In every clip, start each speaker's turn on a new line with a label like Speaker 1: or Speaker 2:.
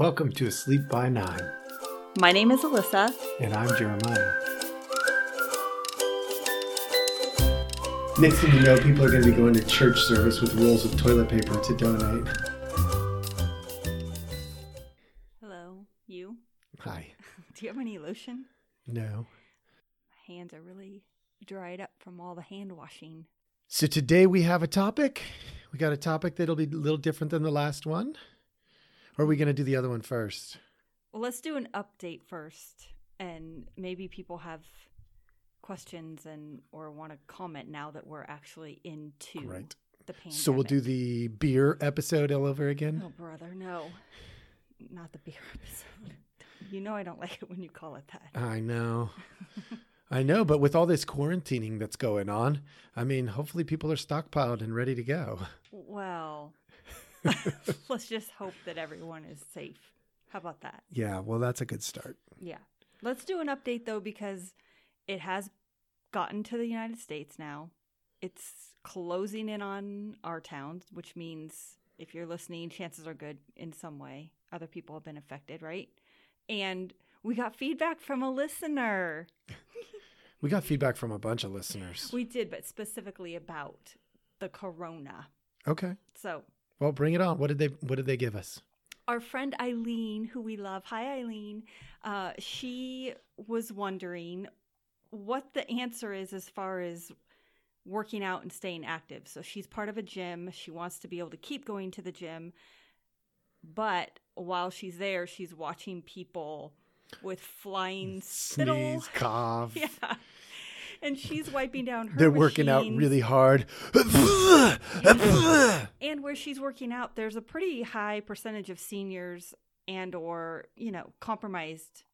Speaker 1: Welcome to Asleep by Nine,
Speaker 2: My name is Alyssa.
Speaker 1: and I'm Jeremiah. Next thing you know, people are going to be going to church service with rolls of toilet paper to donate.
Speaker 2: Hello, you.
Speaker 1: Hi.
Speaker 2: Do you have any lotion?
Speaker 1: No.
Speaker 2: My hands are really dried up from all the hand washing.
Speaker 1: So today we have a topic. We got a topic that'll be a little different than the last one. Or are we going to do the other one first?
Speaker 2: Well, let's do an update first, and maybe people have questions and or want to comment now that we're actually into
Speaker 1: Right.
Speaker 2: the pandemic.
Speaker 1: So we'll do the beer episode all over again.
Speaker 2: Oh, brother, no, not the beer episode. You know I don't like it when you call it that.
Speaker 1: I know. I know, but with all this quarantining that's going on, I mean, hopefully people are stockpiled and ready to go.
Speaker 2: Well, let's just hope that everyone is safe. How about that?
Speaker 1: Yeah, well, that's a good start.
Speaker 2: Yeah. Let's do an update though, because it has gotten to the United States now. It's closing in on our towns, which means if you're listening, chances are good in some way. Other people have been affected, right? And we got feedback from a listener.
Speaker 1: We got feedback from a bunch of listeners.
Speaker 2: We did, but specifically about the corona.
Speaker 1: Okay.
Speaker 2: So
Speaker 1: Well, bring it on. What did they what did they give us?
Speaker 2: our friend Eileen, who we love, hi Eileen, uh, she was wondering what the answer is as far as working out and staying active. So she's part of a gym. She wants to be able to keep going to the gym, but while she's there, she's watching people with flying spittle.
Speaker 1: Sneeze, cough.
Speaker 2: Yeah. And she's wiping down her
Speaker 1: They're working out really hard.
Speaker 2: and where she's working out there's a pretty high percentage of seniors and or you know compromised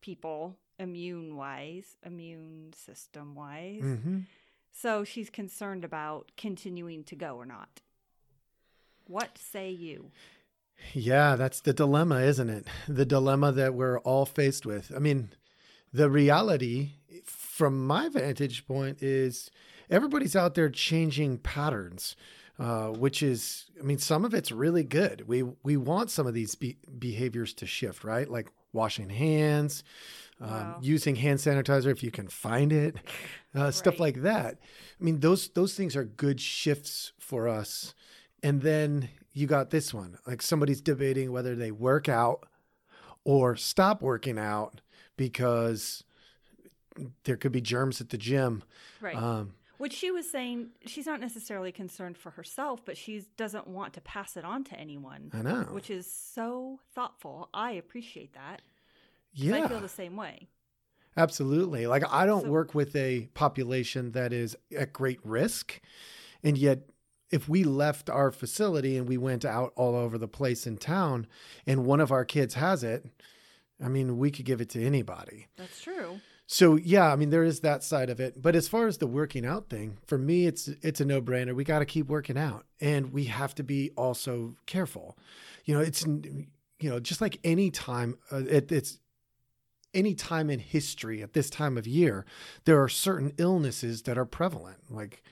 Speaker 2: people immune wise immune system wise
Speaker 1: hmm
Speaker 2: so she's concerned about continuing to go or not what say you
Speaker 1: Yeah, that's the dilemma, isn't it? The dilemma that we're all faced with. I mean, the reality from my vantage point is everybody's out there changing patterns, uh, which is, I mean, some of it's really good. We we want some of these be- behaviors to shift, right? Like washing hands, um,
Speaker 2: Wow.
Speaker 1: using hand sanitizer if you can find it, uh, stuff like that. I mean, those those things are good shifts for us. And then you got this one, like somebody's debating whether they work out or stop working out because there could be germs at the gym.
Speaker 2: right
Speaker 1: Um,
Speaker 2: which she was saying she's not necessarily concerned for herself but she doesn't want to pass it on to anyone
Speaker 1: I know.
Speaker 2: which is so thoughtful i appreciate that 'cause i feel the same way
Speaker 1: absolutely. Like I don't
Speaker 2: So-
Speaker 1: work with a population that is at great risk, and yet. If we left our facility and we went out all over the place in town and one of our kids has it, I mean, we could give it to anybody.
Speaker 2: that's true
Speaker 1: So yeah, I mean there is that side of it. But as far as the working out thing, for me it's it's a no-brainer. We got to keep working out and we have to be also careful. You know, it's you know, just like any time uh, it, it's any time in history at this time of year, there are certain illnesses that are prevalent. Like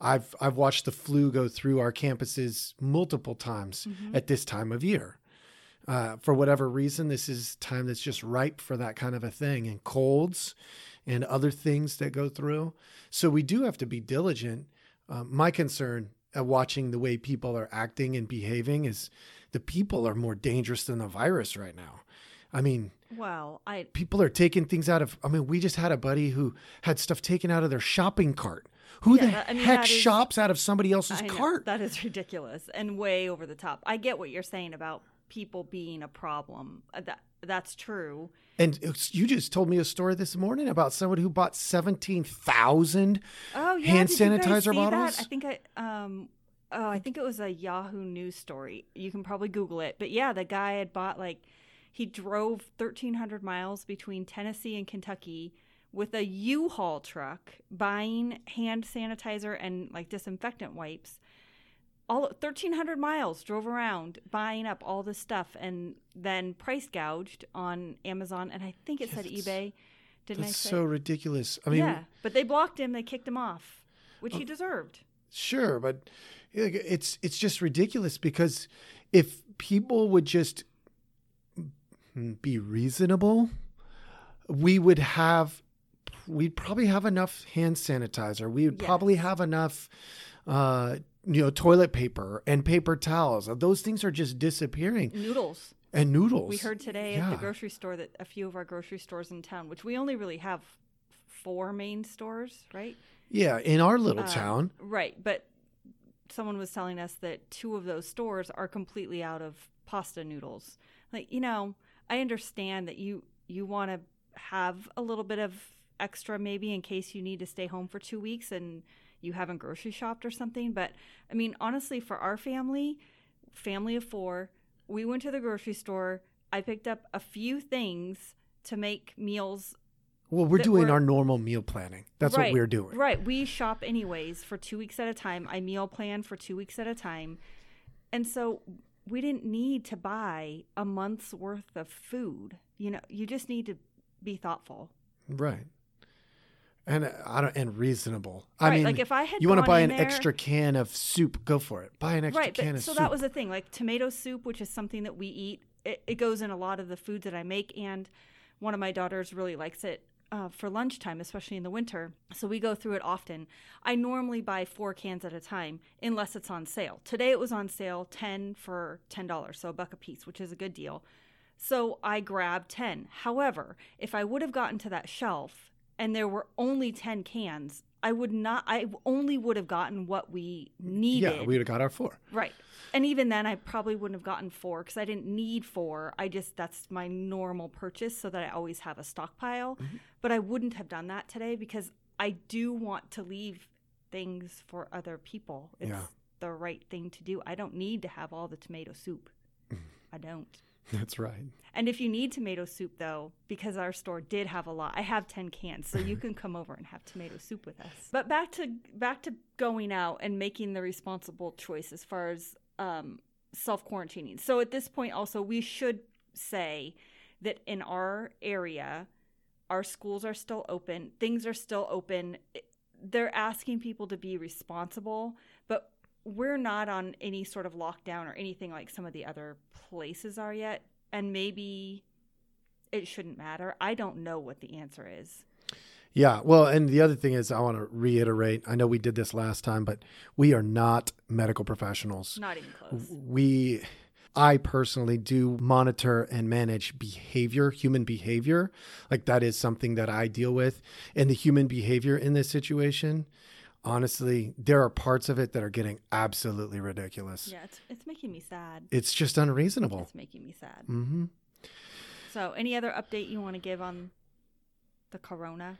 Speaker 1: I've I've watched the flu go through our campuses multiple times at this time of year uh, for whatever reason, this is time that's just ripe for that kind of a thing, and colds and other things that go through. So we do have to be diligent. Uh, my concern at watching the way people are acting and behaving is the people are more dangerous than the virus right now. I mean,
Speaker 2: Well, I
Speaker 1: people are taking things out of. I mean, we just had a buddy who had stuff taken out of their shopping cart. Who
Speaker 2: Yeah,
Speaker 1: the
Speaker 2: that- I mean,
Speaker 1: heck
Speaker 2: that is-
Speaker 1: shops out of somebody else's
Speaker 2: I know,
Speaker 1: cart?
Speaker 2: that is ridiculous and way over the top. I get what you're saying about people being a problem. Uh, That that's true.
Speaker 1: And you just told me a story this morning about someone who bought 17,000
Speaker 2: Oh yeah,
Speaker 1: hand
Speaker 2: did you guys
Speaker 1: sanitizer
Speaker 2: see
Speaker 1: bottles.
Speaker 2: That? I think I um oh I think it was a Yahoo News story. You can probably Google it. But yeah, the guy had bought like he drove 1,300 miles between Tennessee and Kentucky with a U-Haul truck buying hand sanitizer and like disinfectant wipes. All 1,300 miles drove around buying up all this stuff and then price gouged on Amazon and I think it said eBay. Didn't
Speaker 1: That's
Speaker 2: I say?
Speaker 1: so ridiculous. I mean,
Speaker 2: yeah, but they blocked him. They kicked him off, which he deserved.
Speaker 1: sure, but it's it's just ridiculous because if people would just be reasonable, we would have we'd probably have enough hand sanitizer. We would
Speaker 2: Yes.
Speaker 1: probably have enough uh you know toilet paper and paper towels. Those things are just disappearing.
Speaker 2: Noodles.
Speaker 1: And noodles.
Speaker 2: We heard today at the grocery store that a few of our grocery stores in town, which we only really have four main stores, right?
Speaker 1: Yeah, in our little
Speaker 2: Uh,
Speaker 1: town.
Speaker 2: Right, but someone was telling us that two of those stores are completely out of pasta noodles. Like, you know, I understand that you you want to have a little bit of extra maybe in case you need to stay home for 2 weeks and you haven't grocery shopped or something, but I mean, honestly for our family, family of 4, we went to the grocery store. I picked up a few things to make meals
Speaker 1: Well, we're doing
Speaker 2: we're-
Speaker 1: our normal meal planning. That's
Speaker 2: Right,
Speaker 1: what we're doing.
Speaker 2: Right. We shop anyways for two weeks at a time. I meal plan for two weeks at a time. And so we didn't need to buy a month's worth of food. You know, you just need to be thoughtful.
Speaker 1: Right. And I don't and reasonable. I
Speaker 2: right.
Speaker 1: mean,
Speaker 2: like if I had
Speaker 1: you want to buy an
Speaker 2: there-
Speaker 1: extra can of soup, go for it. Buy an extra
Speaker 2: right,
Speaker 1: can
Speaker 2: but
Speaker 1: of
Speaker 2: so
Speaker 1: soup.
Speaker 2: So that was the thing. Like tomato soup, which is something that we eat, it, it goes in a lot of the foods that I make, and one of my daughters really likes it uh, for lunchtime, especially in the winter. So we go through it often. I normally buy four cans at a time, unless it's on sale. Today it was on sale, ten for ten dollars, so a buck a piece, which is a good deal. So I grabbed 10. However, if I would have gotten to that shelf and there were only 10 cans, I would not, I only would have gotten what we needed.
Speaker 1: yeah, we would have got our four.
Speaker 2: Right. And even then, I probably wouldn't have gotten four because I didn't need four. I just, that's my normal purchase so that I always have a stockpile. Mm-hmm. But I wouldn't have done that today because I do want to leave things for other people. It's
Speaker 1: Yeah.
Speaker 2: the right thing to do. I don't need to have all the tomato soup. Mm. I don't.
Speaker 1: That's right.
Speaker 2: And if you need tomato soup, though, because our store did have a lot, I have ten cans, so you can come over and have tomato soup with us. But back to back to going out and making the responsible choice as far as um, self quarantining. So at this point, also we should say that in our area, our schools are still open, things are still open. They're asking people to be responsible, we're not on any sort of lockdown or anything like some of the other places are yet. And maybe it shouldn't matter. I don't know what the answer is.
Speaker 1: Yeah. Well, and the other thing is, I want to reiterate. I know we did this last time, but we are not medical professionals.
Speaker 2: Not even close.
Speaker 1: We, I personally do monitor and manage behavior, human behavior. Like that is something that I deal with. And the human behavior in this situation, honestly, there are parts of it that are getting absolutely ridiculous.
Speaker 2: Yeah, it's it's making me sad.
Speaker 1: It's just unreasonable.
Speaker 2: It's making me sad.
Speaker 1: hmm
Speaker 2: So, any other update you want to give on the corona?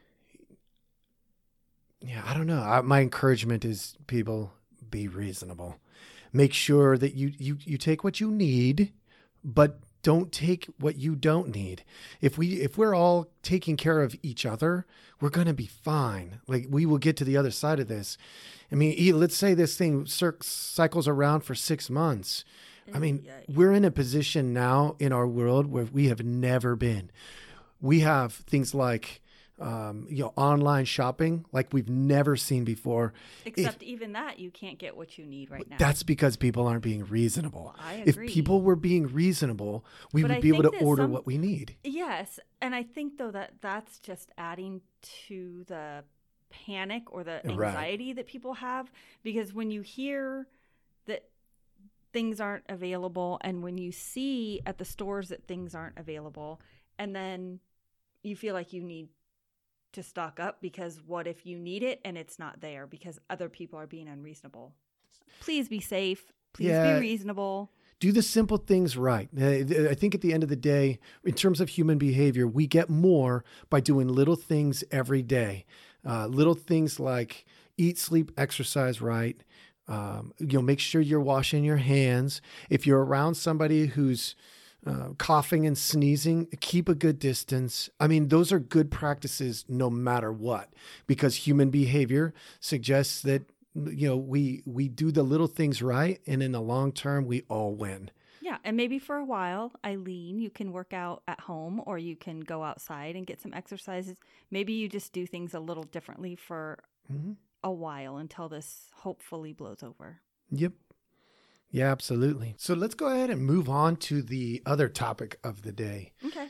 Speaker 1: Yeah, I don't know. I, my encouragement is people be reasonable. Make sure that you you you take what you need, but don't take what you don't need. If we if we're all taking care of each other, we're going to be fine. Like we will get to the other side of this. I mean, let's say this thing cycles around for 6 months. I mean, we're in a position now in our world where we have never been. We have things like um, you know online shopping like we've never seen before.
Speaker 2: Except even that, you can't get what you need right now.
Speaker 1: That's because people aren't being reasonable.
Speaker 2: I
Speaker 1: If people were being reasonable, we
Speaker 2: But
Speaker 1: would
Speaker 2: I
Speaker 1: be able to order
Speaker 2: some-
Speaker 1: what we need.
Speaker 2: Yes, and I think though that that's just adding to the panic or the
Speaker 1: Right.
Speaker 2: anxiety that people have because when you hear that things aren't available and when you see at the stores that things aren't available and then you feel like you need to stock up because what if you need it and it's not there because other people are being unreasonable. Please be safe. Please
Speaker 1: Yeah.
Speaker 2: be reasonable.
Speaker 1: do the simple things right. Uh, I think at the end of the day, in terms of human behavior, we get more by doing little things every day. Uh, little things like eat, sleep, exercise right. Um, you know, make sure you're washing your hands. If you're around somebody who's uh, coughing and sneezing, keep a good distance. I mean, those are good practices no matter what, because human behavior suggests that you know we we do the little things right, and in the long term, we all win.
Speaker 2: Yeah, and maybe for a while, Eileen, you can work out at home or you can go outside and get some exercises. Maybe you just do things a little differently for
Speaker 1: Mhm.
Speaker 2: a while until this hopefully blows over.
Speaker 1: Yep. Yeah, absolutely. So let's go ahead and move on to the other topic of the day.
Speaker 2: Okay.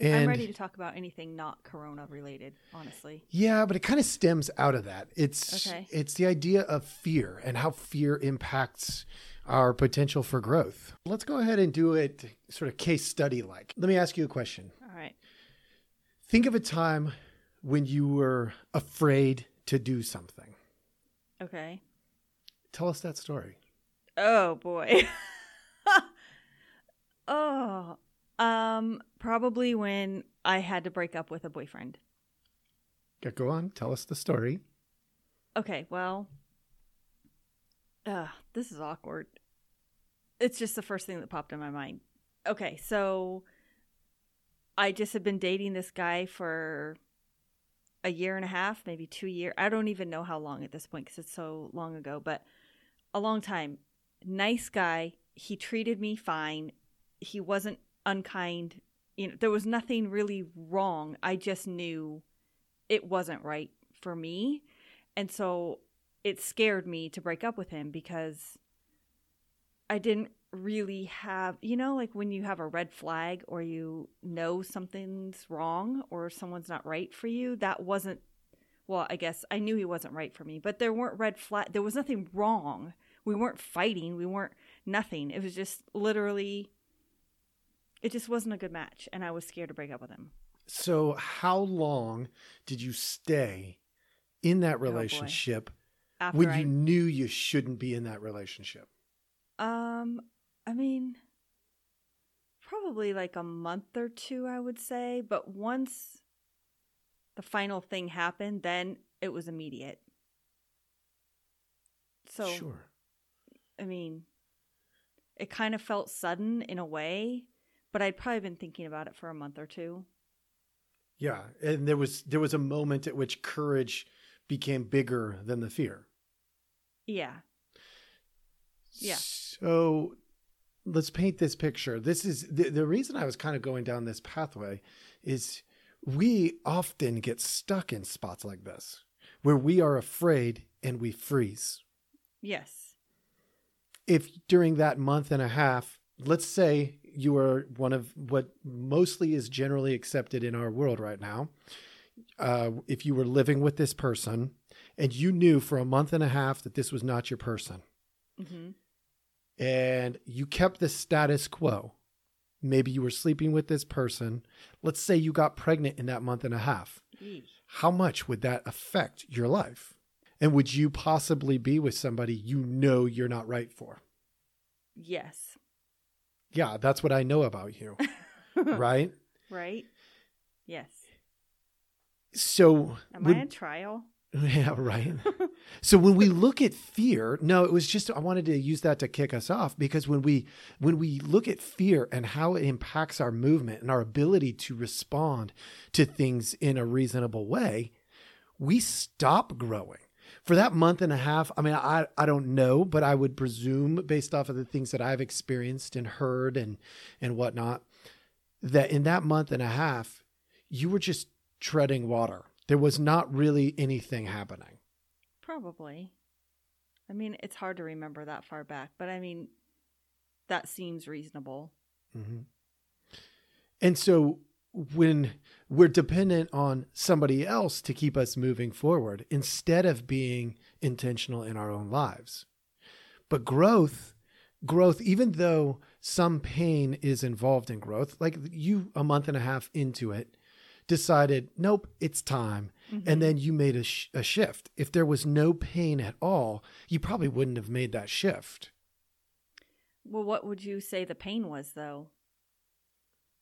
Speaker 1: And
Speaker 2: I'm ready to talk about anything not corona related, honestly.
Speaker 1: Yeah, but it kind of stems out of that. It's
Speaker 2: Okay.
Speaker 1: it's the idea of fear and how fear impacts our potential for growth. Let's go ahead and do it sort of case study like. Let me ask you a question.
Speaker 2: All right.
Speaker 1: Think of a time when you were afraid to do something.
Speaker 2: Okay.
Speaker 1: Tell us that story.
Speaker 2: Oh boy. oh, um, probably when I had to break up with a boyfriend.
Speaker 1: Yeah, Go on, tell us the story.
Speaker 2: Okay, well, uh, this is awkward. It's just the first thing that popped in my mind. Okay, so I just had been dating this guy for a year and a half, maybe two years. I don't even know how long at this point because it's so long ago, but a long time. Nice guy. He treated me fine. He wasn't unkind. You know, there was nothing really wrong. I just knew it wasn't right for me. And so it scared me to break up with him because I didn't really have, you know, like when you have a red flag or you know something's wrong or someone's not right for you, that wasn't, well, I guess I knew he wasn't right for me, but there weren't red flag. There was nothing wrong. We weren't fighting. We weren't nothing. It was just literally, it just wasn't a good match. And I was scared to break up with him.
Speaker 1: So, how long did you stay in that relationship
Speaker 2: After
Speaker 1: when
Speaker 2: I,
Speaker 1: you knew you shouldn't be in that relationship?
Speaker 2: Um, I mean, probably like a month or two, I would say. But once the final thing happened, then it was immediate. So,
Speaker 1: sure.
Speaker 2: I mean, it kind of felt sudden in a way, but I'd probably been thinking about it for a month or two.
Speaker 1: Yeah, and there was there was a moment at which courage became bigger than the fear.
Speaker 2: Yeah. Yeah.
Speaker 1: So let's paint this picture. This is the, the reason I was kind of going down this pathway is we often get stuck in spots like this where we are afraid and we freeze.
Speaker 2: Yes.
Speaker 1: If during that month and a half, let's say you are one of what mostly is generally accepted in our world right now, uh, if you were living with this person and you knew for a month and a half that this was not your person,
Speaker 2: hmm
Speaker 1: and you kept the status quo. Maybe you were sleeping with this person. Let's say you got pregnant in that month and a half. How much would that affect your life? And would you possibly be with somebody you know you're not right for?
Speaker 2: Yes.
Speaker 1: Yeah, that's what I know about you, right?
Speaker 2: Right? Yes.
Speaker 1: So,
Speaker 2: Am
Speaker 1: would-
Speaker 2: I in trial?
Speaker 1: yeah, right. so when we look at fear, no, it was just I wanted to use that to kick us off because when we when we look at fear and how it impacts our movement and our ability to respond to things in a reasonable way, we stop growing. For that month and a half, I mean, I, I don't know, but I would presume based off of the things that I've experienced and heard and and whatnot, that in that month and a half, you were just treading water. There was not really anything happening.
Speaker 2: Probably. I mean, it's hard to remember that far back, but I mean, that seems reasonable.
Speaker 1: hmm And so when we're dependent on somebody else to keep us moving forward instead of being intentional in our own lives. But growth, growth, even though some pain is involved in growth, like you a month and a half into it, decided, nope, it's time. And mm-hmm. then you made a, sh- a shift. If there was no pain at all, you probably wouldn't have made that shift.
Speaker 2: Well, what would you say the pain was, though?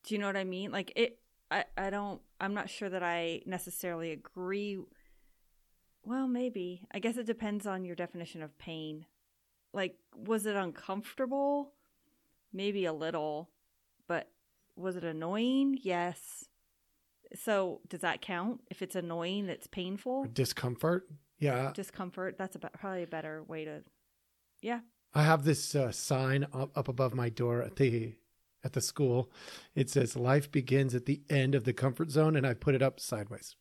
Speaker 2: Do you know what I mean? Like it, I, I don't. I'm not sure that I necessarily agree. Well, maybe. I guess it depends on your definition of pain. Like, was it uncomfortable? Maybe a little, but was it annoying? Yes. So, does that count? If it's annoying, it's painful.
Speaker 1: Discomfort. Yeah.
Speaker 2: Discomfort. That's a, probably a better way to. Yeah.
Speaker 1: I have this uh, sign up, up above my door at the at the school. It says "Life begins at the end of the comfort zone," and I put it up sideways.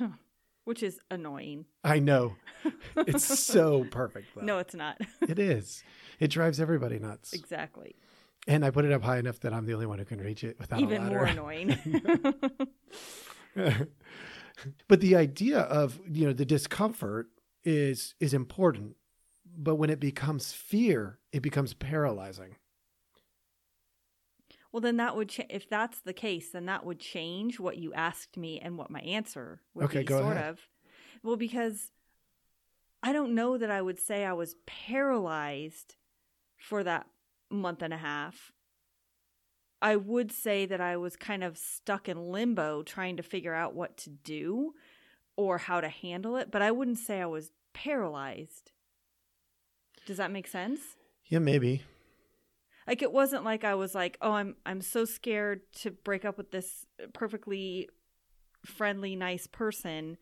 Speaker 2: which is annoying.
Speaker 1: I know. It's so perfect though.
Speaker 2: No, it's not.
Speaker 1: It is. It drives everybody nuts.
Speaker 2: exactly.
Speaker 1: And I put it up high enough that I'm the only one who can reach it without
Speaker 2: Even
Speaker 1: a
Speaker 2: more annoying.
Speaker 1: but the idea of, you know, the discomfort is is important. But when it becomes fear, it becomes paralyzing.
Speaker 2: Well, then that would, cha- if that's the case, then that would change what you asked me and what my answer would
Speaker 1: Okay,
Speaker 2: be,
Speaker 1: go
Speaker 2: sort
Speaker 1: ahead.
Speaker 2: of. Well, because I don't know that I would say I was paralyzed for that month and a half. I would say that I was kind of stuck in limbo trying to figure out what to do or how to handle it, but I wouldn't say I was paralyzed. Does that make sense?
Speaker 1: Yeah, maybe.
Speaker 2: Like it wasn't like I was like, "Oh, I'm I'm so scared to break up with this perfectly friendly, nice person."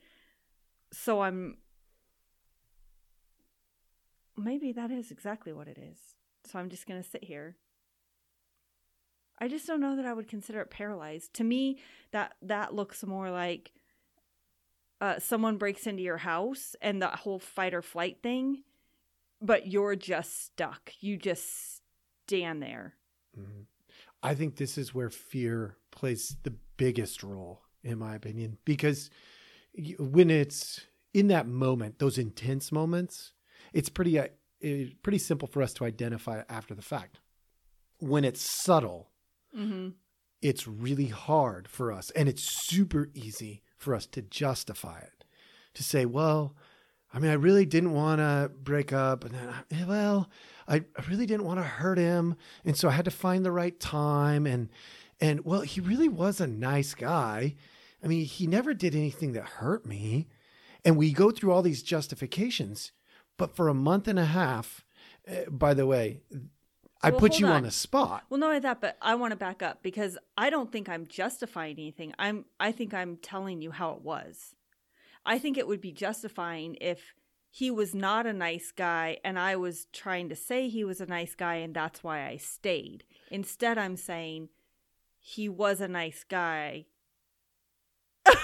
Speaker 2: So I'm Maybe that is exactly what it is. So I'm just going to sit here. I just don't know that I would consider it paralyzed. To me, that that looks more like uh, someone breaks into your house and the whole fight or flight thing, but you're just stuck. You just stand there.
Speaker 1: Mhm. I think this is where fear plays the biggest role, in my opinion, because when it's in that moment, those intense moments, it's pretty uh, it's pretty simple for us to identify after the fact. When it's subtle,
Speaker 2: Mm-hmm.
Speaker 1: it's really hard for us, and it's super easy for us to justify it, to say, "Well, I mean, I really didn't want to break up, and then, I- well, I, I really didn't want to hurt him, and so I had to find the right time, and and well, he really was a nice guy. I mean, he never did anything that hurt me, and we go through all these justifications, but for a month and a half, uh, by the way, I
Speaker 2: Well,
Speaker 1: put you on
Speaker 2: on.
Speaker 1: the spot.
Speaker 2: Well, not only that, but I want to back up because I don't think I'm justifying anything. I'm I think I'm telling you how it was. I think it would be justifying if he was not a nice guy and I was trying to say he was a nice guy and that's why I stayed. Instead, I'm saying he was a nice guy.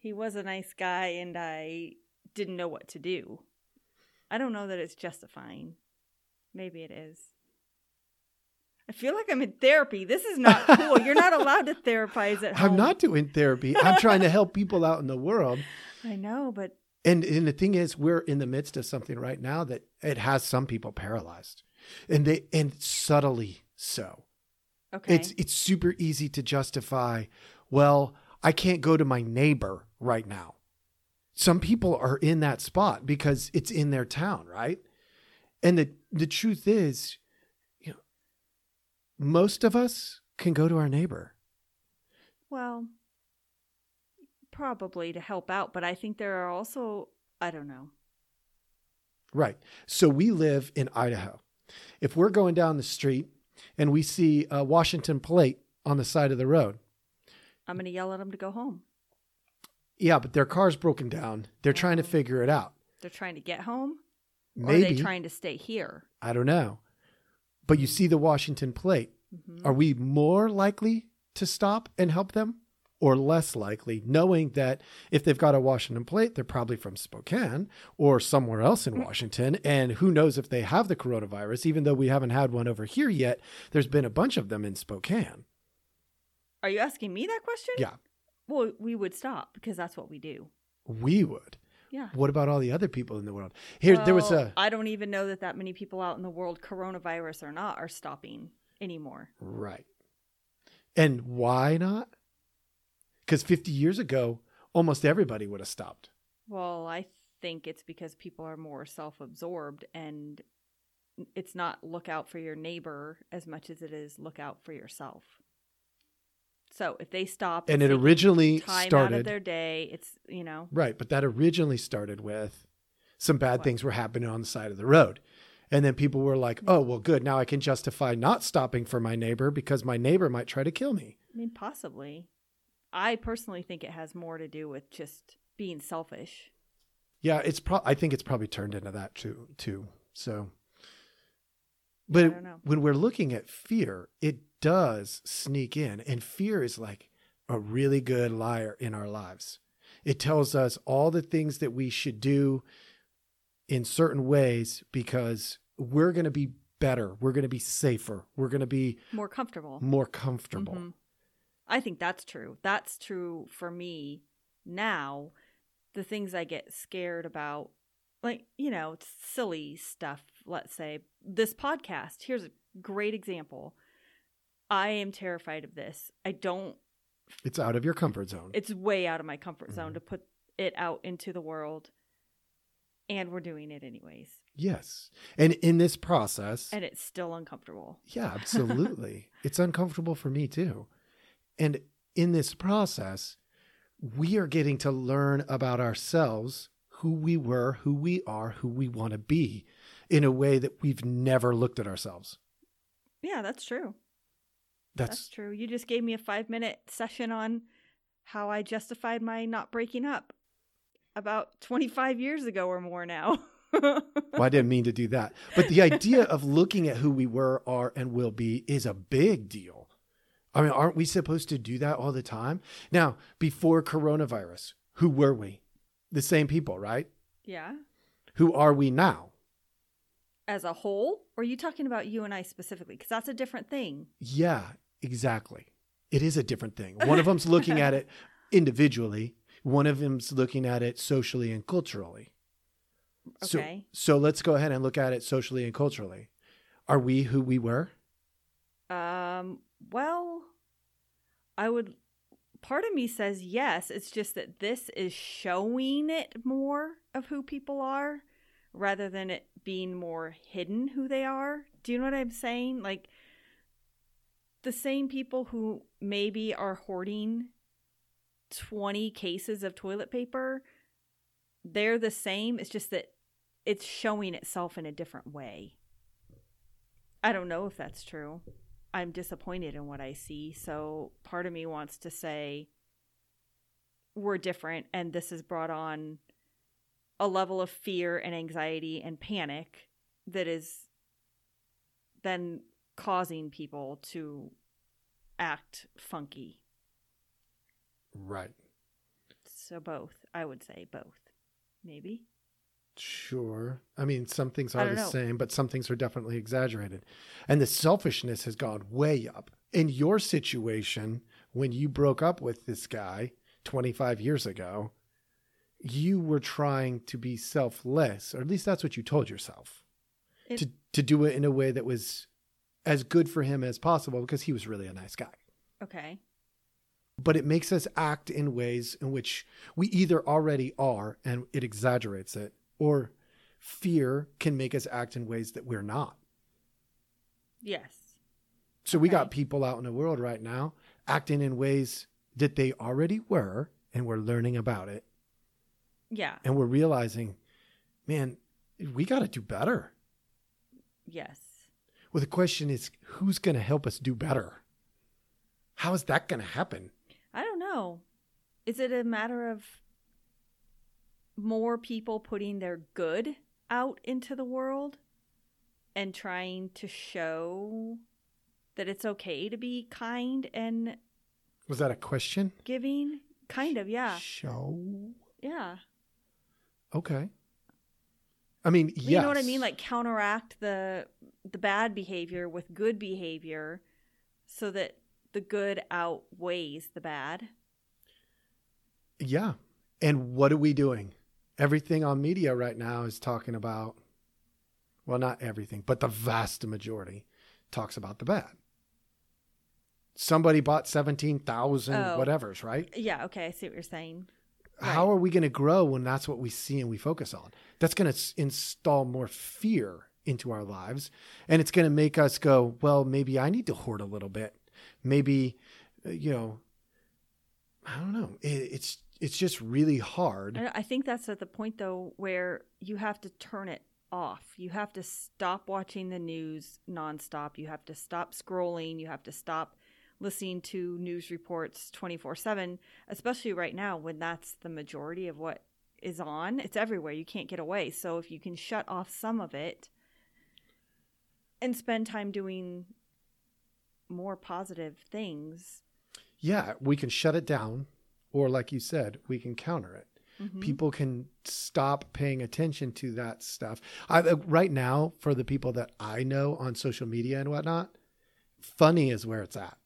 Speaker 2: he was a nice guy and I didn't know what to do. I don't know that it's justifying. Maybe it is. I feel like I'm in therapy. This is not cool. You're not allowed to therapize at home.
Speaker 1: I'm not doing therapy. I'm trying to help people out in the world.
Speaker 2: I know, but
Speaker 1: And and the thing is, we're in the midst of something right now that it has some people paralyzed, and they and subtly so.
Speaker 2: okay.
Speaker 1: It's it's super easy to justify. Well, I can't go to my neighbor right now. Some people are in that spot because it's in their town, right? And the the truth is, you know, most of us can go to our neighbor.
Speaker 2: well, probably to help out, but I think there are also I don't know.
Speaker 1: Right. So we live in Idaho. If we're going down the street and we see a Washington plate on the side of the road,
Speaker 2: I'm going to yell at them to go home.
Speaker 1: yeah, but their car's broken down. They're trying to figure it out.
Speaker 2: They're trying to get home or
Speaker 1: Maybe.
Speaker 2: are they trying to stay here?
Speaker 1: I don't know. But you see the Washington plate.
Speaker 2: Mhm.
Speaker 1: Are we more likely to stop and help them or less likely, knowing that if they've got a Washington plate, they're probably from Spokane or somewhere else in mm. Washington? And who knows if they have the coronavirus, even though we haven't had one over here yet. There's been a bunch of them in Spokane.
Speaker 2: Are you asking me that question?
Speaker 1: Yeah.
Speaker 2: Well, we would stop because that's what we do.
Speaker 1: We would.
Speaker 2: Yeah.
Speaker 1: What about all the other people in the world? Here, there was a
Speaker 2: I don't even know that that many people out in the world, coronavirus or not, are stopping anymore.
Speaker 1: right, and why not? Because 50 years ago, almost everybody would have stopped.
Speaker 2: Well, I think it's because people are more self absorbed and it's not look out for your neighbor as much as it is look out for yourself. So if they stop
Speaker 1: And it originally
Speaker 2: time out of
Speaker 1: started
Speaker 2: their day, it's, you know,
Speaker 1: right, but that originally started with some bad
Speaker 2: What?
Speaker 1: things were happening on the side of the road. And then people were like, hmm. "Oh, well, good. Now I can justify not stopping for my neighbor because my neighbor might try to kill me."
Speaker 2: I mean, possibly. I personally think it has more to do with just being selfish.
Speaker 1: Yeah, it's pro- I think it's probably turned into that too too. So but when we're looking at fear, it does sneak in and fear is like a really good liar in our lives. It tells us all the things that we should do in certain ways because we're going to be better. We're going to be safer. We're going to be
Speaker 2: More comfortable.
Speaker 1: more comfortable.
Speaker 2: Mhm. I think that's true. That's true for me now. The things I get scared about, like, you know, it's silly stuff, let's say. This podcast, here's a great example. I am terrified of this. I don't,
Speaker 1: It's out of your comfort zone.
Speaker 2: it's way out of my comfort zone
Speaker 1: Mhm.
Speaker 2: to put it out into the world. And we're doing it anyways.
Speaker 1: yes. And in this process,
Speaker 2: And it's still uncomfortable.
Speaker 1: Yeah, absolutely. it's uncomfortable for me too. And in this process, we are getting to learn about ourselves, who we were, who we are, who we want to be in a way that we've never looked at ourselves.
Speaker 2: Yeah, that's true. That's,
Speaker 1: That's,
Speaker 2: true. You just gave me a five minute session on how I justified my not breaking up about 25 years ago or more now.
Speaker 1: well, I didn't mean to do that. But the idea of looking at who we were, are, and will be is a big deal. I mean, aren't we supposed to do that all the time? Now, before coronavirus, who were we? The same people, right?
Speaker 2: yeah.
Speaker 1: Who are we now?
Speaker 2: As a whole? Or are you talking about you and I specifically? Because that's a different thing.
Speaker 1: Yeah, exactly. It is a different thing. One of them's looking at it individually, one of them's looking at it socially and culturally. So,
Speaker 2: Okay.
Speaker 1: so let's go ahead and look at it socially and culturally. Are we who we were?
Speaker 2: Well, I would. Part of me says yes. It's just that this is showing it more of who people are rather than it being more hidden who they are. Do you know what I'm saying? Like, the same people who maybe are hoarding 20 cases of toilet paper, they're the same. It's just that it's showing itself in a different way. I don't know if that's true. I'm disappointed in what I see. So part of me wants to say we're different and this has brought on a level of fear and anxiety and panic that is then causing people to act funky.
Speaker 1: Right.
Speaker 2: So both, I would say both. Maybe.
Speaker 1: Sure. I mean, some things are the
Speaker 2: know.
Speaker 1: same, but some things are definitely exaggerated. And the selfishness has gone way up. In your situation, when you broke up with this guy 25 years ago, you were trying to be selfless, or at least that's what you told yourself.
Speaker 2: It-
Speaker 1: to to do it in a way that was as good for him as possible because he was really a nice guy.
Speaker 2: Okay.
Speaker 1: But it makes us act in ways in which we either already are and it exaggerates it, or fear can make us act in ways that we're not.
Speaker 2: Yes.
Speaker 1: So we got people out in the world right now acting in ways that they already were, and we're learning about it.
Speaker 2: Yeah.
Speaker 1: And we're realizing, man, we got to do better.
Speaker 2: Yes.
Speaker 1: Well, the question is, who's going to help us do better? How is that going to happen?
Speaker 2: I don't know. Is it a matter of more people putting their good out into the world and trying to show that it's okay to be kind and
Speaker 1: Was that a question?
Speaker 2: giving? Kind of, yeah.
Speaker 1: Show.
Speaker 2: Yeah.
Speaker 1: Okay. I mean, yes.
Speaker 2: You know what I mean? Like counteract the the bad behavior with good behavior so that the good outweighs the bad.
Speaker 1: yeah. And what are we doing? Everything on media right now is talking about, well, not everything, but the vast majority talks about the bad. Somebody bought 17,000
Speaker 2: Oh.
Speaker 1: whatevers, right?
Speaker 2: Yeah, okay, I see what you're saying.
Speaker 1: How are we going to grow when that's what we see and we focus on? That's going to install more fear into our lives. And it's going to make us go, well, maybe I need to hoard a little bit. Maybe, uh, you know, I don't know. It, it's, it's just really hard.
Speaker 2: I I think that's at the point though where you have to turn it off. You have to stop watching the news nonstop. You have to stop scrolling. You have to stop listening to news reports 24/7, especially right now when that's the majority of what is on. It's everywhere. You can't get away. So if you can shut off some of it and spend time doing more positive things,
Speaker 1: Yeah, we can shut it down or like you said, we can counter it.
Speaker 2: Mhm.
Speaker 1: People can stop paying attention to that stuff. I, uh, right now, for the people that I know on social media and whatnot, funny is where it's at.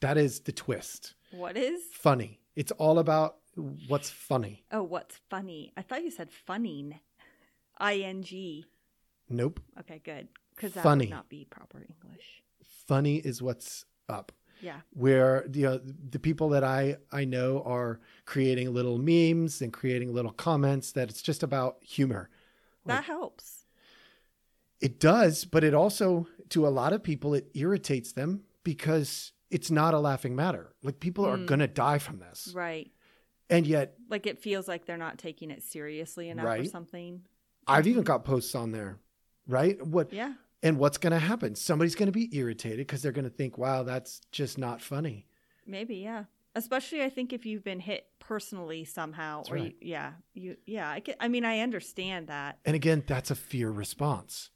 Speaker 1: That is the twist.
Speaker 2: What is?
Speaker 1: Funny. It's all about what's funny.
Speaker 2: Oh, what's funny? I thought you said funning. I N G.
Speaker 1: Nope.
Speaker 2: Okay, good. Because that
Speaker 1: Funny.
Speaker 2: would not be proper English.
Speaker 1: Funny is what's up.
Speaker 2: Yeah.
Speaker 1: where you know the people that I I know are creating little memes and creating little comments that it's just about humor.
Speaker 2: That
Speaker 1: Like-
Speaker 2: helps.
Speaker 1: It does, but it also to a lot of people it irritates them because it's not a laughing matter. Like people are
Speaker 2: Mm.
Speaker 1: going to die from this.
Speaker 2: Right.
Speaker 1: And yet
Speaker 2: Like it feels like they're not taking it seriously enough or something.
Speaker 1: I've even got posts on there, right? What
Speaker 2: Yeah.
Speaker 1: And what's going to happen? Somebody's going to be irritated because they're going to think, "Wow, that's just not funny."
Speaker 2: Maybe, yeah. Especially I think if you've been hit personally somehow
Speaker 1: That's
Speaker 2: or
Speaker 1: right.
Speaker 2: you, yeah, you yeah, I, get, I mean I understand that.
Speaker 1: And again, that's a fear response.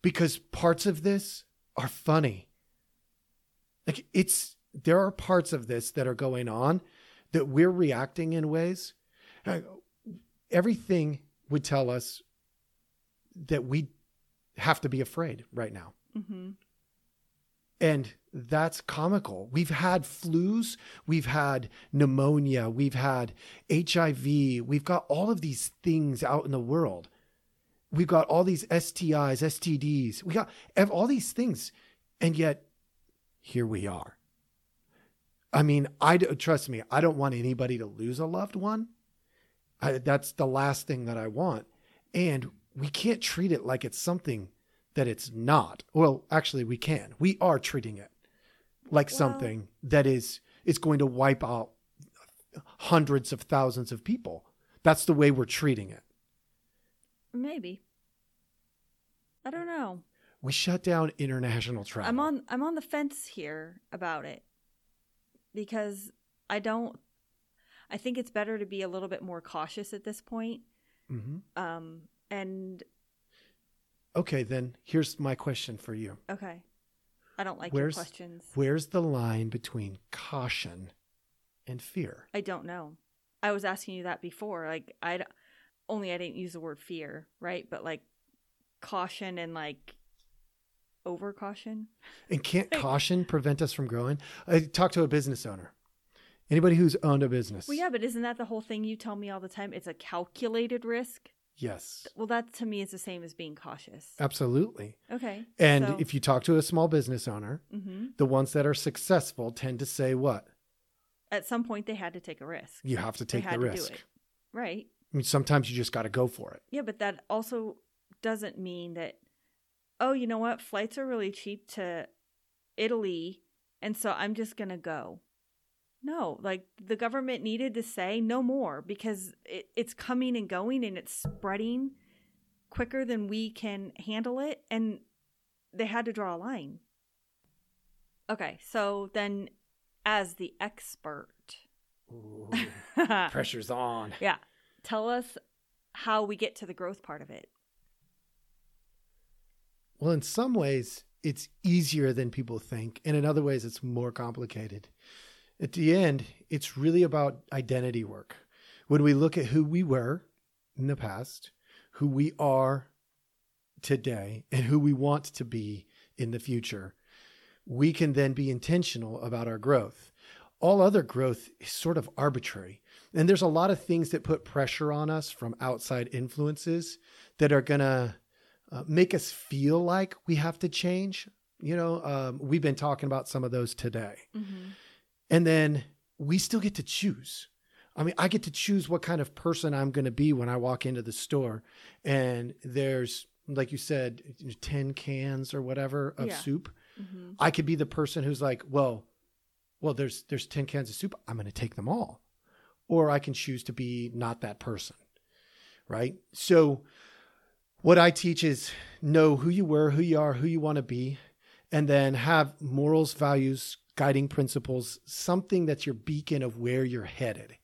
Speaker 1: Because parts of this are funny. Like it's there are parts of this that are going on that we're reacting in ways everything would tell us that we have to be afraid right now.
Speaker 2: Mhm.
Speaker 1: And that's comical. We've had flus, we've had pneumonia, we've had HIV, we've got all of these things out in the world. We've got all these STIs, STDs, we got all these things. And yet, here we are. I mean, I trust me, I don't want anybody to lose a loved one. I, that's the last thing that I want. And we can't treat it like it's something that it's not. Well, actually, we can. We are treating it like
Speaker 2: Well-
Speaker 1: something that is is going to wipe out hundreds of thousands of people. That's the way we're treating it.
Speaker 2: Maybe. I don't know.
Speaker 1: We shut down international travel.
Speaker 2: I'm on I'm on the fence here about it. Because I don't I think it's better to be a little bit more cautious at this point.
Speaker 1: Mhm.
Speaker 2: Um and
Speaker 1: Okay, then here's my question for you.
Speaker 2: okay. I don't like
Speaker 1: Where's-
Speaker 2: your questions.
Speaker 1: Where's the line between caution and fear?
Speaker 2: I don't know. I was asking you that before. Like I only I didn't use the word fear, right? But like caution and like over caution.
Speaker 1: And can't caution prevent us from growing? I talked to a business owner. Anybody who's owned a business.
Speaker 2: Well, yeah, but isn't that the whole thing you tell me all the time? It's a calculated risk.
Speaker 1: Yes,
Speaker 2: Well, that to me is the same as being cautious.
Speaker 1: absolutely.
Speaker 2: Okay.
Speaker 1: And
Speaker 2: so-
Speaker 1: if you talk to a small business owner,
Speaker 2: Mhm.
Speaker 1: the ones that are successful tend to say what?
Speaker 2: at some point they had to take a risk,
Speaker 1: You have to take the risk.
Speaker 2: right?
Speaker 1: I mean, sometimes you just got to go for it.
Speaker 2: Yeah, but that also doesn't mean that. Oh, you know what? Flights are really cheap to Italy, and so I'm just gonna go. No, like the government needed to say no more because it, it's coming and going and it's spreading quicker than we can handle it, and they had to draw a line. Okay, so then, as the expert,
Speaker 1: Ooh, pressure's on.
Speaker 2: yeah, tell us how we get to the growth part of it.
Speaker 1: Well, in some ways, it's easier than people think. And in other ways, it's more complicated. At the end, it's really about identity work. When we look at who we were in the past, who we are today, and who we want to be in the future, we can then be intentional about our growth. All other growth is sort of arbitrary. And there's a lot of things that put pressure on us from outside influences that are going to uh, make us feel like we have to change. You know, um, we've been talking about some of those today.
Speaker 2: Mm-hmm.
Speaker 1: And then we still get to choose. I mean, I get to choose what kind of person I'm going to be when I walk into the store. And there's, like you said, 10 cans or whatever of
Speaker 2: Yeah.
Speaker 1: soup.
Speaker 2: Mm-hmm.
Speaker 1: I could be the person who's like, well, well, there's there's 10 cans of soup. I'm going to take them all. Or I can choose to be not that person. Right? So what I teach is know who you were, who you are, who you want to be, and then have morals, values, guiding principles, something that's your beacon of where you're headed.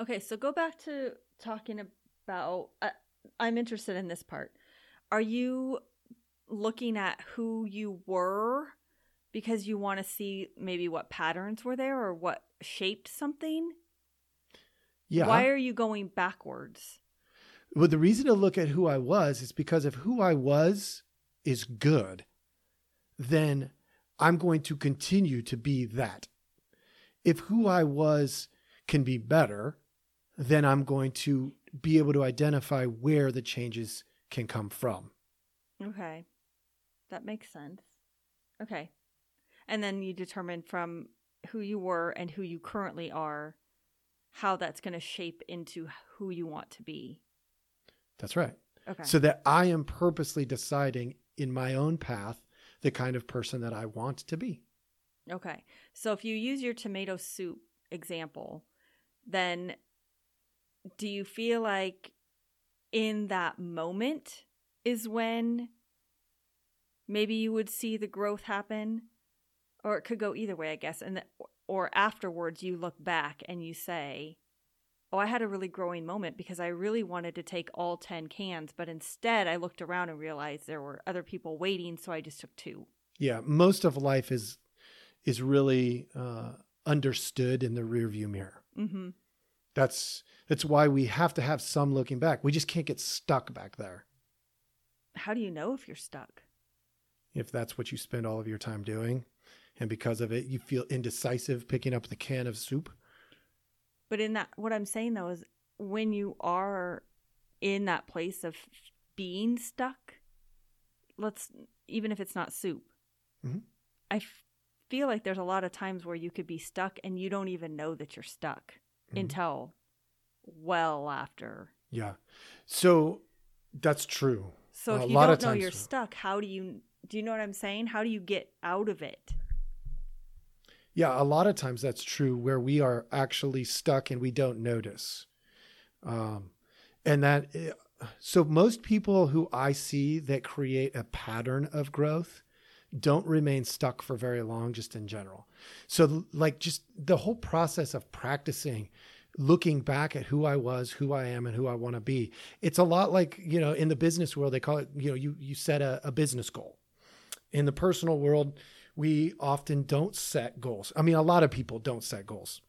Speaker 2: Okay, so go back to talking about. Uh, I'm interested in this part. Are you looking at who you were because you want to see maybe what patterns were there or what shaped something.
Speaker 1: Yeah.
Speaker 2: Why are you going backwards?
Speaker 1: Well, the reason to look at who I was is because if who I was is good, then I'm going to continue to be that. If who I was can be better, then I'm going to be able to identify where the changes can come from.
Speaker 2: Okay. That makes sense. Okay. And then you determine from who you were and who you currently are how that's going to shape into who you want to be.
Speaker 1: That's right.
Speaker 2: Okay.
Speaker 1: So that I am purposely deciding in my own path the kind of person that I want to be.
Speaker 2: Okay. So if you use your tomato soup example, then do you feel like in that moment is when maybe you would see the growth happen? Or it could go either way, I guess. And the, or afterwards you look back and you say, "Oh, I had a really growing moment because I really wanted to take all 10 cans, but instead I looked around and realized there were other people waiting, so I just took two.
Speaker 1: Yeah, most of life is is really uh, understood in the rearview mirror.
Speaker 2: Mhm.
Speaker 1: That's that's why we have to have some looking back. We just can't get stuck back there
Speaker 2: How do you know if you're stuck?
Speaker 1: if that's what you spend all of your time doing, and because of it, you feel indecisive picking up the can of soup.
Speaker 2: But in that, what I'm saying though is when you are in that place of being stuck, let's, even if it's not soup,
Speaker 1: Mhm.
Speaker 2: I f- feel like there's a lot of times where you could be stuck and you don't even know that you're stuck
Speaker 1: Mhm.
Speaker 2: until well after.
Speaker 1: Yeah, so that's true.
Speaker 2: So if
Speaker 1: A
Speaker 2: you don't know you're
Speaker 1: so.
Speaker 2: stuck, how do you, do you know what I'm saying? How do you get out of it?
Speaker 1: Yeah, a lot of times that's true where we are actually stuck and we don't notice. Um, and that, eh, so most people who I see that create a pattern of growth don't remain stuck for very long, just in general. So, like, just the whole process of practicing looking back at who I was, who I am, and who I want to be. It's a lot like, you know, in the business world, they call it, you know, you, you set a, a business goal. In the personal world, we often don't set goals. I mean, a lot of people don't set goals,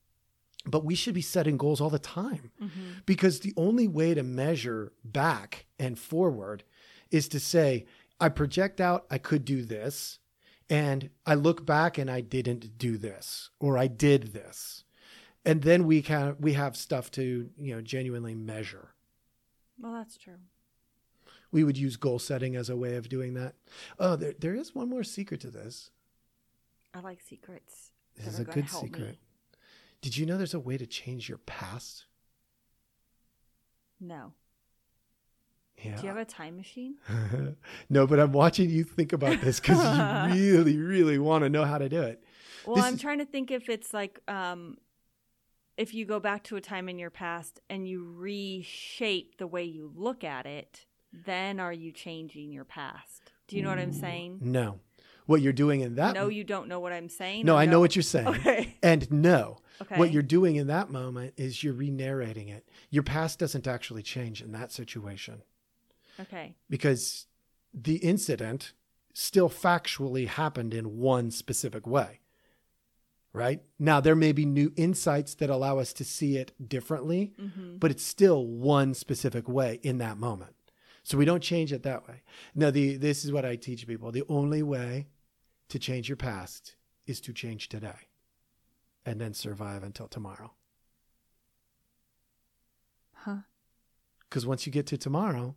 Speaker 1: but we should be setting goals all the time mm-hmm. because the only way to measure back and forward is to say, I project out, I could do this, and I look back and I didn't do this, or I did this. And then we can we have stuff to, you know, genuinely measure.
Speaker 2: Well, that's true.
Speaker 1: We would use goal setting as a way of doing that. Oh, there, there is one more secret to this.
Speaker 2: I like secrets.
Speaker 1: This is a good
Speaker 2: help me.
Speaker 1: secret. Did you know there's a way to change your past?
Speaker 2: No.
Speaker 1: Yeah.
Speaker 2: Do you have a time machine?
Speaker 1: no, but I'm watching you think about this because you really, really want to know how to do it.
Speaker 2: Well,
Speaker 1: This
Speaker 2: I'm
Speaker 1: is-
Speaker 2: trying to think if it's like um if you go back to a time in your past and you reshape the way you look at it, then are you changing your past? Do you know what I'm saying?
Speaker 1: No. What you're doing in that
Speaker 2: No, you don't know what I'm saying.
Speaker 1: No, I know what you're saying.
Speaker 2: Okay.
Speaker 1: And no.
Speaker 2: Okay.
Speaker 1: What you're doing in that moment is you're re-narrating it. Your past doesn't actually change in that situation
Speaker 2: Okay.
Speaker 1: because the incident still factually happened in one specific way. Right? Now there may be new insights that allow us to see it differently,
Speaker 2: Mm-hmm.
Speaker 1: but it's still one specific way in that moment. So we don't change it that way. Now, the this is what I teach people. The only way to change your past is to change today and then survive until tomorrow.
Speaker 2: Huh.
Speaker 1: Because once you get to tomorrow,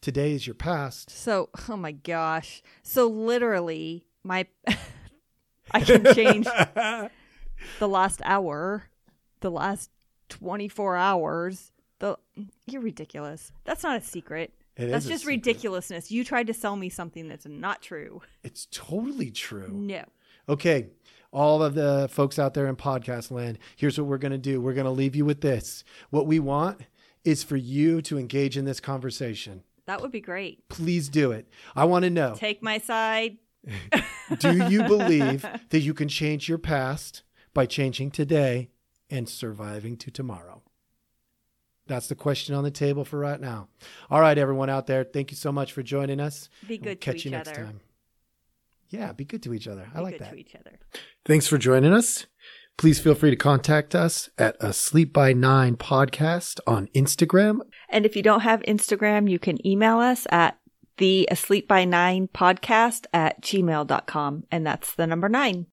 Speaker 1: today is your past.
Speaker 2: So, oh my gosh. So literally, my I can change the last hour, the last 24 hours. The you're ridiculous. That's not a secret.
Speaker 1: It
Speaker 2: that's just ridiculousness. You tried to sell me something that's not true.
Speaker 1: It's totally true.
Speaker 2: No.
Speaker 1: Okay, all of the folks out there in podcast land, here's what we're going to do. We're going to leave you with this. What we want is for you to engage in this conversation.
Speaker 2: That would be great.
Speaker 1: Please do it. I want to know
Speaker 2: Take my side.
Speaker 1: do you believe that you can change your past by changing today and surviving to tomorrow? That's the question on the table for right now. All right, everyone out there, thank you so much for joining us.
Speaker 2: Be
Speaker 1: We'll
Speaker 2: good to
Speaker 1: catch
Speaker 2: each
Speaker 1: you next
Speaker 2: other.
Speaker 1: time. Yeah, be good to each other. I
Speaker 2: Be
Speaker 1: like
Speaker 2: good
Speaker 1: that.
Speaker 2: to each other.
Speaker 1: Thanks for joining us. Please feel free to contact us at a Sleep by Nine podcast on Instagram.
Speaker 2: And if you don't have Instagram, you can email us at the asleep by nine podcast at gmail.com. And that's the number nine.